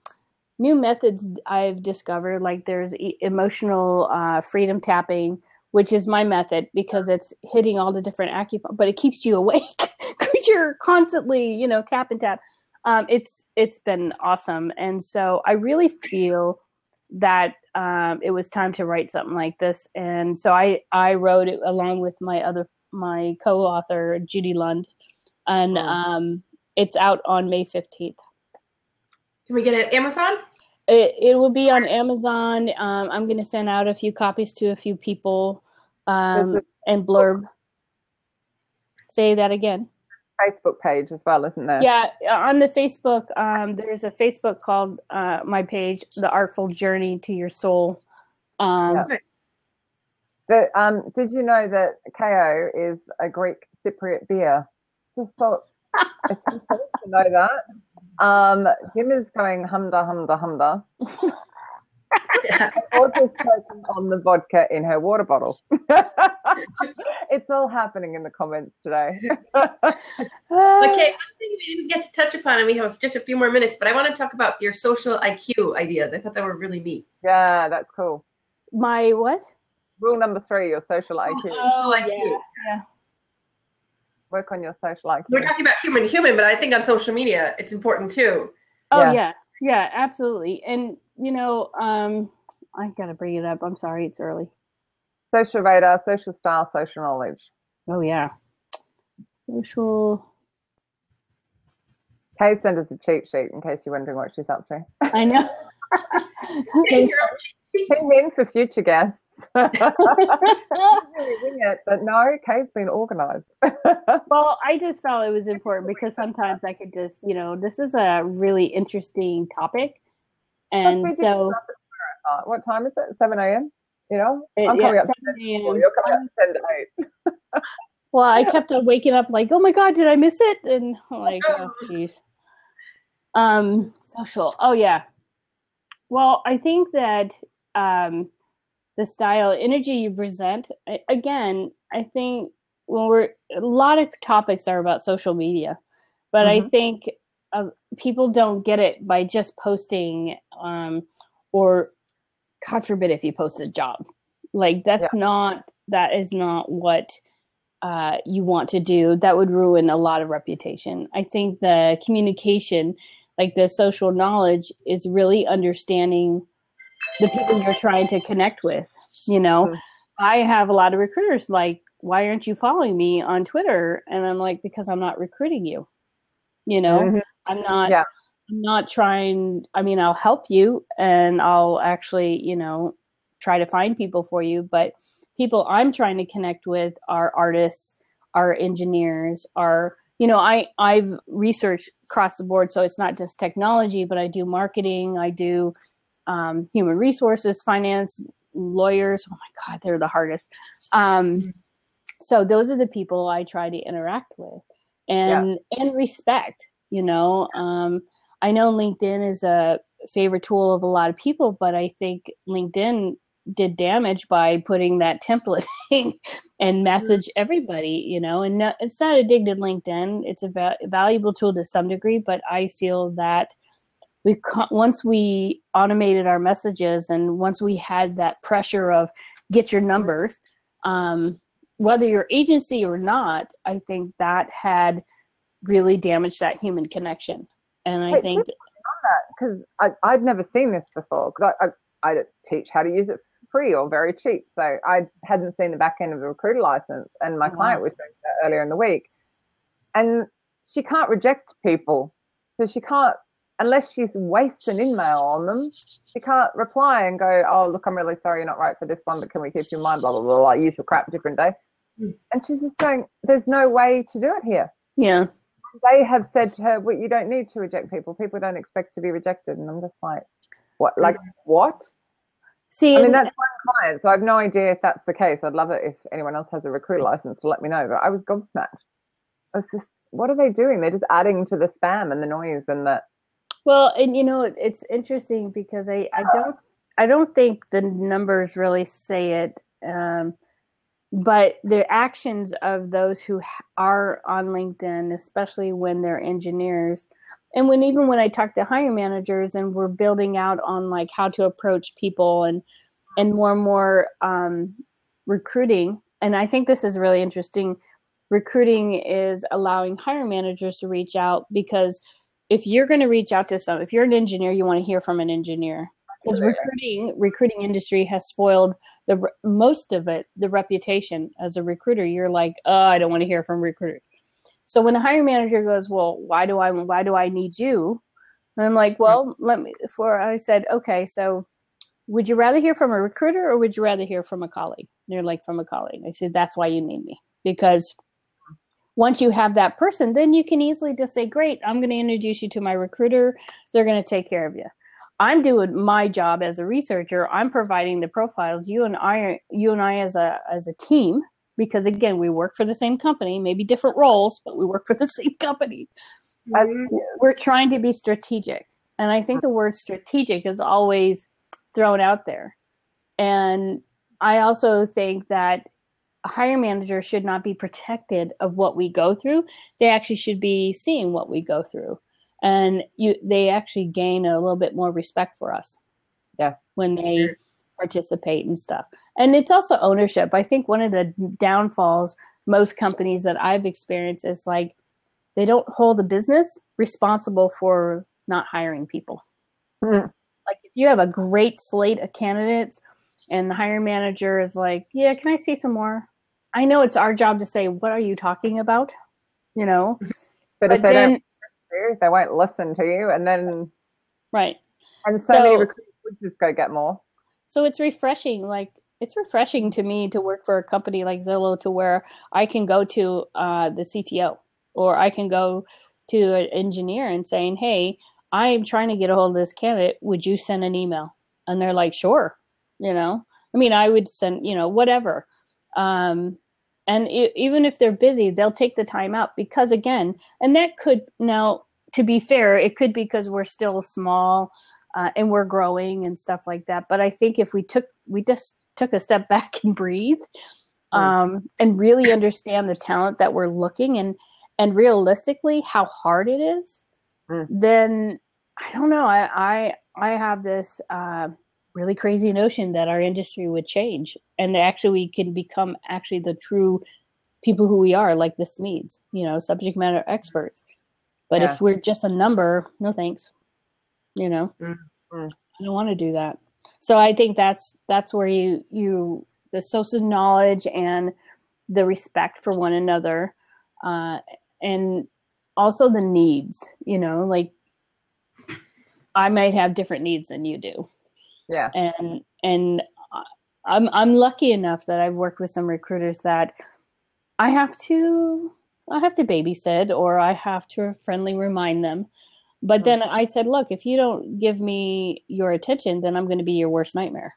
new methods I've discovered. Like there's e- emotional uh, freedom tapping, which is my method because it's hitting all the different acupuncture, but it keeps you awake because you're constantly, you know, tap and tap. Um, it's it's been awesome, and so I really feel that um, it was time to write something like this, and so I I wrote it along with my other my co-author Judy Lund, and um, it's out on May fifteenth. Can we get it Amazon? It, it will be on Amazon. Um, I'm going to send out a few copies to a few people um, and blurb. Say that again. Facebook page as well, isn't there? Yeah, on the Facebook, um, there's a Facebook called uh, my page, "The Artful Journey to Your Soul." Um, yeah. the, um, did you know that KEO is a Greek Cypriot beer? Just thought it's important to know that. Um, Jim is going humda humda humda. also on the vodka in her water bottle. it's all happening in the comments today. okay, one thing we didn't get to touch upon, and we have just a few more minutes, but I want to talk about your social IQ ideas. I thought that were really neat. Yeah, that's cool. My what? Rule number three: your social IQ. Oh, social IQ. Yeah, yeah work on your social IQ. We're talking about human to human, but I think on social media it's important too. Oh yeah, yeah, yeah absolutely. And you know, um, I gotta bring it up. I'm sorry, it's early. Social radar, social style, social knowledge. Oh yeah, social. Kay sent us a cheat sheet in case you're wondering what she's up to. I know. Tune in for future guests. but no, Kay's been organized. well, I just felt it was important because sometimes I could just, you know, this is a really interesting topic. And so. What time is it? 7 a.m.? You know? It, I'm coming yeah, up 7 a.m. You're coming up 10 to 8. well, I kept on waking up like, oh my God, did I miss it? And I'm like, oh, jeez. Um, social. Oh, yeah. Well, I think that um, the style energy you present again i think when we're a lot of topics are about social media but mm-hmm. i think uh, people don't get it by just posting um, or god forbid if you post a job like that's yeah. not that is not what uh, you want to do that would ruin a lot of reputation i think the communication like the social knowledge is really understanding the people you're trying to connect with. You know, mm-hmm. I have a lot of recruiters like, why aren't you following me on Twitter? And I'm like, because I'm not recruiting you. You know, mm-hmm. I'm not. Yeah. I'm not trying. I mean, I'll help you, and I'll actually, you know, try to find people for you. But people I'm trying to connect with are artists, are engineers, are you know, I I've researched across the board, so it's not just technology, but I do marketing, I do um, human resources, finance, lawyers. Oh my God, they're the hardest. Um, so those are the people I try to interact with and yeah. and respect. You know, um, I know LinkedIn is a favorite tool of a lot of people, but I think LinkedIn did damage by putting that template and message everybody. You know, and no, it's not a dig to LinkedIn. It's a va- valuable tool to some degree, but I feel that we once we automated our messages and once we had that pressure of get your numbers um, whether you're agency or not i think that had really damaged that human connection. And i Wait, think because i'd never seen this before because I, I, I teach how to use it free or very cheap. So i hadn't seen the back end of a recruiter license and my wow. client was doing that earlier in the week. And she can't reject people. So she can't unless she's wastes an email on them, she can't reply and go, "Oh, look, I'm really sorry you're not right for this one, but can we keep you in mind?" Blah blah blah. Like usual crap, different day. Mm. And she's just going, "There's no way to do it here." Yeah. They have said to her, "Well, you don't need to reject people. People don't expect to be rejected." And I'm just like, "What? Like what?" See, I mean, that's one client, so I have no idea if that's the case. I'd love it if anyone else has a recruiter license to let me know. But I was gobsmacked. It's just, what are they doing? They're just adding to the spam and the noise and the well, and you know, it's interesting because I, I don't I don't think the numbers really say it, um, but the actions of those who are on LinkedIn, especially when they're engineers, and when even when I talk to hiring managers and we're building out on like how to approach people and and more and more um, recruiting, and I think this is really interesting. Recruiting is allowing hiring managers to reach out because if you're going to reach out to some, if you're an engineer, you want to hear from an engineer. Because recruiting recruiting industry has spoiled the most of it the reputation. As a recruiter you're like oh i don't want to hear from recruiters so when the hiring manager goes well why do i why do i need you? And i'm like well let me for i said okay so would you rather hear from a recruiter or would you rather hear from a colleague? And they're like from a colleague. I said that's why you need me. Because once you have that person, then you can easily just say, Great, I'm going to introduce you to my recruiter. They're going to take care of you. I'm doing my job as a researcher. I'm providing the profiles. You and I, you and I, as a as a team, because again, we work for the same company, maybe different roles, but we work for the same company. Mm-hmm. We're trying to be strategic, and I think the word strategic is always thrown out there. And I also think that hire manager should not be protected of what we go through. They actually should be seeing what we go through. And you they actually gain a little bit more respect for us. Yeah. When they participate and stuff. And it's also ownership. I think one of the downfalls most companies that I've experienced is like they don't hold the business responsible for not hiring people. Mm. Like if you have a great slate of candidates and the hiring manager is like, "Yeah, can I see some more?" I know it's our job to say, what are you talking about? You know? But, but if they then, don't, they won't listen to you. And then, right. And so, so many recruiters would just go get more. So it's refreshing. Like it's refreshing to me to work for a company like Zillow to where I can go to uh, the CTO or I can go to an engineer and saying, "Hey, I'm trying to get a hold of this candidate. Would you send an email?" And they're like, "Sure." You know, I mean, I would send, you know, whatever. Um, and it, even if they're busy, they'll take the time out because, again, and that could now, to be fair, it could be because we're still small uh, and we're growing and stuff like that. But I think if we took, we just took a step back and breathe, um, and really understand the talent that we're looking and and realistically how hard it is, mm. then I don't know. I I I have this uh, really crazy notion that our industry would change and actually we can become actually the true people who we are, like the SMEs, you know, subject matter experts. But yeah. if we're just a number, no thanks. You know, mm-hmm. I don't want to do that. So I think that's that's where you you the social knowledge and the respect for one another uh, and also the needs you know like i might have different needs than you do yeah and and i'm i'm lucky enough that i've worked with some recruiters that i have to i have to babysit or i have to friendly remind them but then i said look if you don't give me your attention then i'm going to be your worst nightmare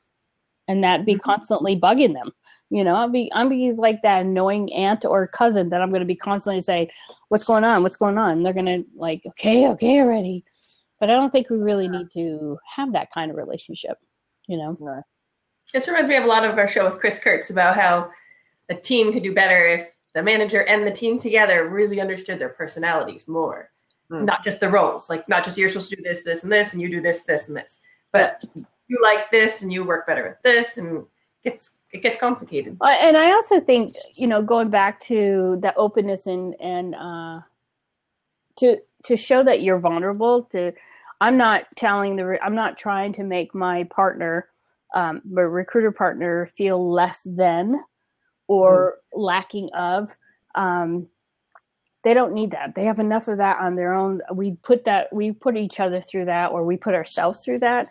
and that be mm-hmm. constantly bugging them you know, I'll be I'm be like that annoying aunt or cousin that I'm gonna be constantly say, What's going on? What's going on? And they're gonna like, okay, okay already. But I don't think we really need to have that kind of relationship, you know. No. This reminds me of a lot of our show with Chris Kurtz about how a team could do better if the manager and the team together really understood their personalities more. Mm. Not just the roles. Like not just you're supposed to do this, this, and this, and you do this, this, and this. But you like this and you work better with this and it's it gets complicated. Uh, and I also think, you know, going back to the openness and and uh, to to show that you're vulnerable. To I'm not telling the I'm not trying to make my partner, um, my recruiter partner, feel less than or mm. lacking of. Um, they don't need that. They have enough of that on their own. We put that we put each other through that, or we put ourselves through that.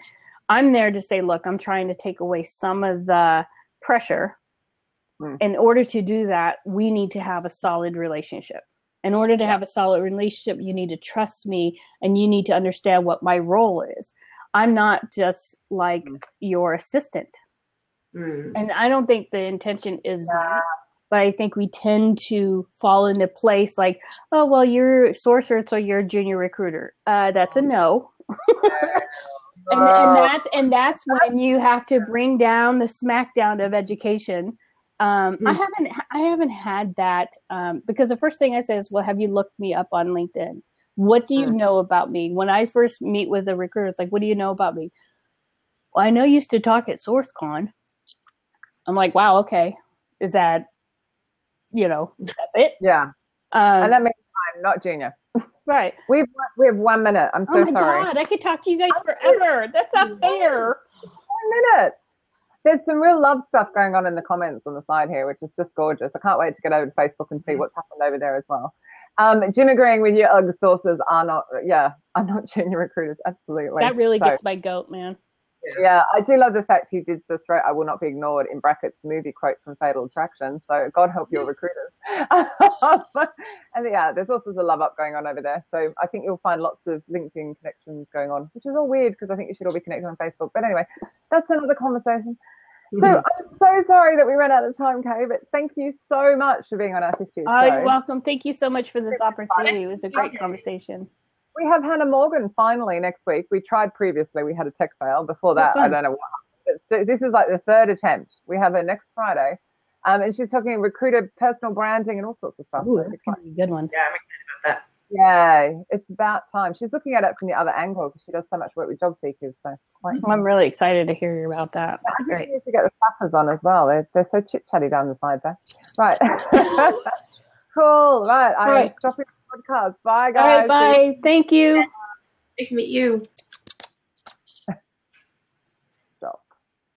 I'm there to say, look, I'm trying to take away some of the pressure. Mm. In order to do that, we need to have a solid relationship. In order to yeah. have a solid relationship, you need to trust me and you need to understand what my role is. I'm not just like mm. your assistant. Mm. And I don't think the intention is yeah. that. But I think we tend to fall into place like, oh, well, you're sorcerer, so you're a junior recruiter. Uh, that's a no. and, and that's and that's when you have to bring down the smackdown of education. Um, I hmm. haven't I haven't had that um, because the first thing I say is, "Well, have you looked me up on LinkedIn? What do you hmm. know about me?" When I first meet with a recruiter, it's like, "What do you know about me?" Well, I know you used to talk at SourceCon. I'm like, "Wow, okay, is that you know that's it?" Yeah, um, and that makes time, not junior. Right. We've we have one minute. I'm so sorry. Oh my sorry. god, I could talk to you guys forever. That's not fair. One minute. There's some real love stuff going on in the comments on the side here, which is just gorgeous. I can't wait to get over to Facebook and see mm-hmm. what's happened over there as well. Um, Jim agreeing with you, ugh, sourcers are not, yeah, are not junior recruiters. Absolutely. That really so, gets my goat, man. Yeah, I do love the fact he did just write, I will not be ignored in brackets movie quote from Fatal Attraction. So God help your recruiters. and yeah, there's also a love up going on over there. So I think you'll find lots of LinkedIn connections going on, which is all weird because I think you should all be connected on Facebook. But anyway, that's another conversation. So I'm so sorry that we ran out of time, Kay, but thank you so much for being on our 50th show. Oh, you're welcome. Thank you so much for this opportunity. It was a great conversation we have Hannah Morgan finally next week. We tried previously. We had a tech fail. Before that, I don't know what happened. This is like the third attempt. We have her next Friday. Um, and she's talking recruiter personal branding and all sorts of stuff. Ooh, that's going to be a good one. Yeah, I'm excited about that. Yeah, it's about time. She's looking at it from the other angle because she does so much work with job seekers. So I'm really excited to hear about that. Great. to get the staffers on as well. They're, they're so chit chatty down the side there. Right. cool. Right. I'm right. stopping podcast. Bye, guys. All right, bye. Thank you. Nice to meet you.